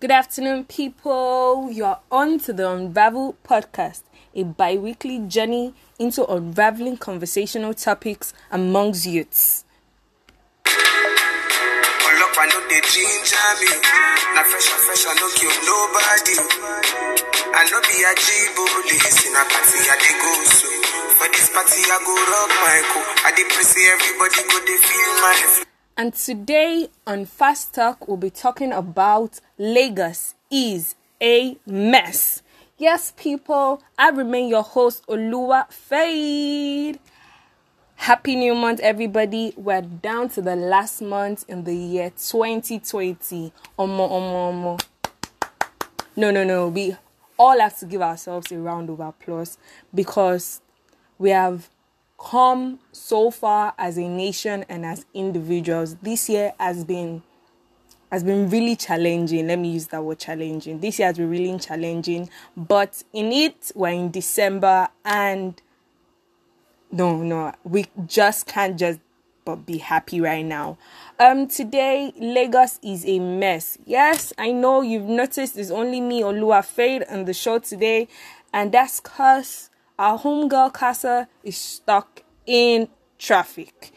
Good afternoon, people. You're on to the Unravel podcast, a bi weekly journey into unraveling conversational topics amongst youths. i everybody go. And today on Fast Talk, we'll be talking about Lagos is a mess. Yes, people, I remain your host, Olua Fade. Happy new month, everybody. We're down to the last month in the year 2020. Omo, omo, omo. No, no, no. We all have to give ourselves a round of applause because we have come so far as a nation and as individuals. This year has been has been really challenging. Let me use that word challenging. This year has been really challenging, but in it we're in December and no, no, we just can't just but be happy right now. Um, today Lagos is a mess. Yes, I know you've noticed it's only me or Olua Fade on the show today, and that's cause our homegirl Casa is stuck in traffic.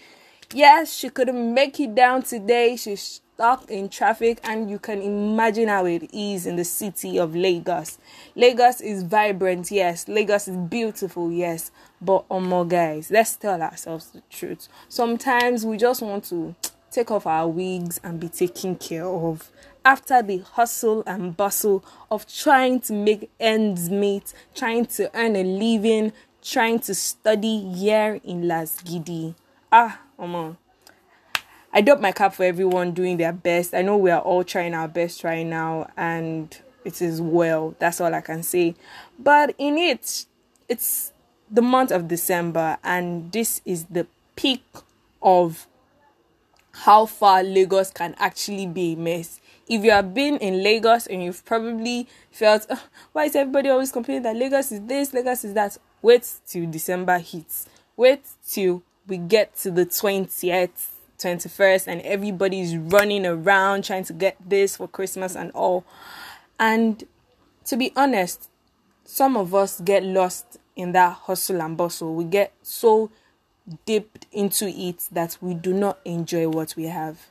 Yes, she couldn't make it down today. She's stuck in traffic, and you can imagine how it is in the city of Lagos. Lagos is vibrant, yes. Lagos is beautiful, yes. But, oh my guys, let's tell ourselves the truth. Sometimes we just want to take off our wigs and be taken care of after the hustle and bustle of trying to make ends meet, trying to earn a living, trying to study here in Las Gidi. Ah, Omo. I dope my cap for everyone doing their best. I know we are all trying our best right now and it is well. That's all I can say. But in it, it's the month of December and this is the peak of how far Lagos can actually be a mess. If you have been in Lagos and you've probably felt, "Ugh, why is everybody always complaining that Lagos is this, Lagos is that? Wait till December hits. Wait till we get to the 20th, 21st, and everybody's running around trying to get this for Christmas and all. And to be honest, some of us get lost in that hustle and bustle. We get so dipped into it that we do not enjoy what we have.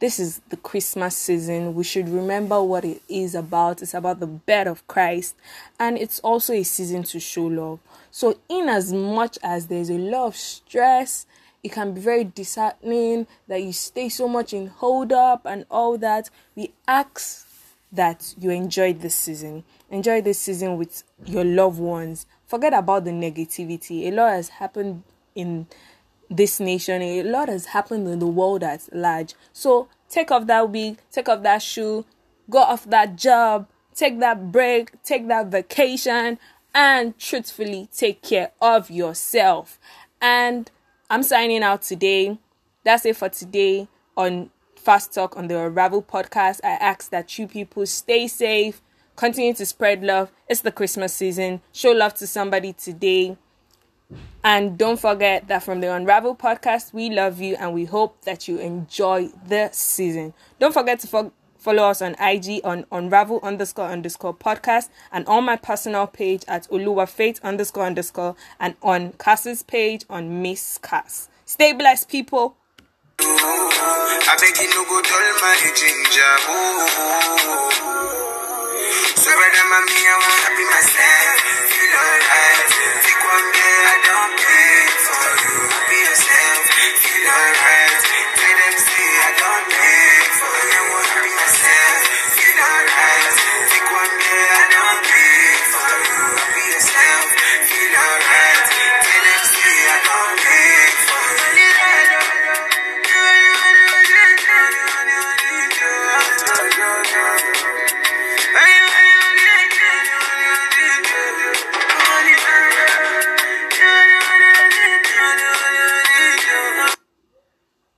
This is the Christmas season. We should remember what it is about. It's about the birth of Christ, and it's also a season to show love. So, in as much as there's a lot of stress, it can be very disheartening that you stay so much in hold up and all that. We ask that you enjoy this season. Enjoy this season with your loved ones. Forget about the negativity. A lot has happened in this nation. A lot has happened in the world at large. So take off that wig, take off that shoe, go off that job, take that break, take that vacation, and truthfully take care of yourself. And I'm signing out today. That's it for today on Fast Talk on the Unravel podcast. I ask that you people stay safe, continue to spread love. It's the Christmas season. Show love to somebody today. And don't forget that from the Unravel podcast, we love you and we hope that you enjoy the season. Don't forget to fo- follow us on IG on Unravel underscore underscore podcast and on my personal page at Uluwa Faith underscore underscore and on Cass's page on Miss Cass. Stay blessed, people. I beg you no go dull my ginger. Oh, so mommy, I want.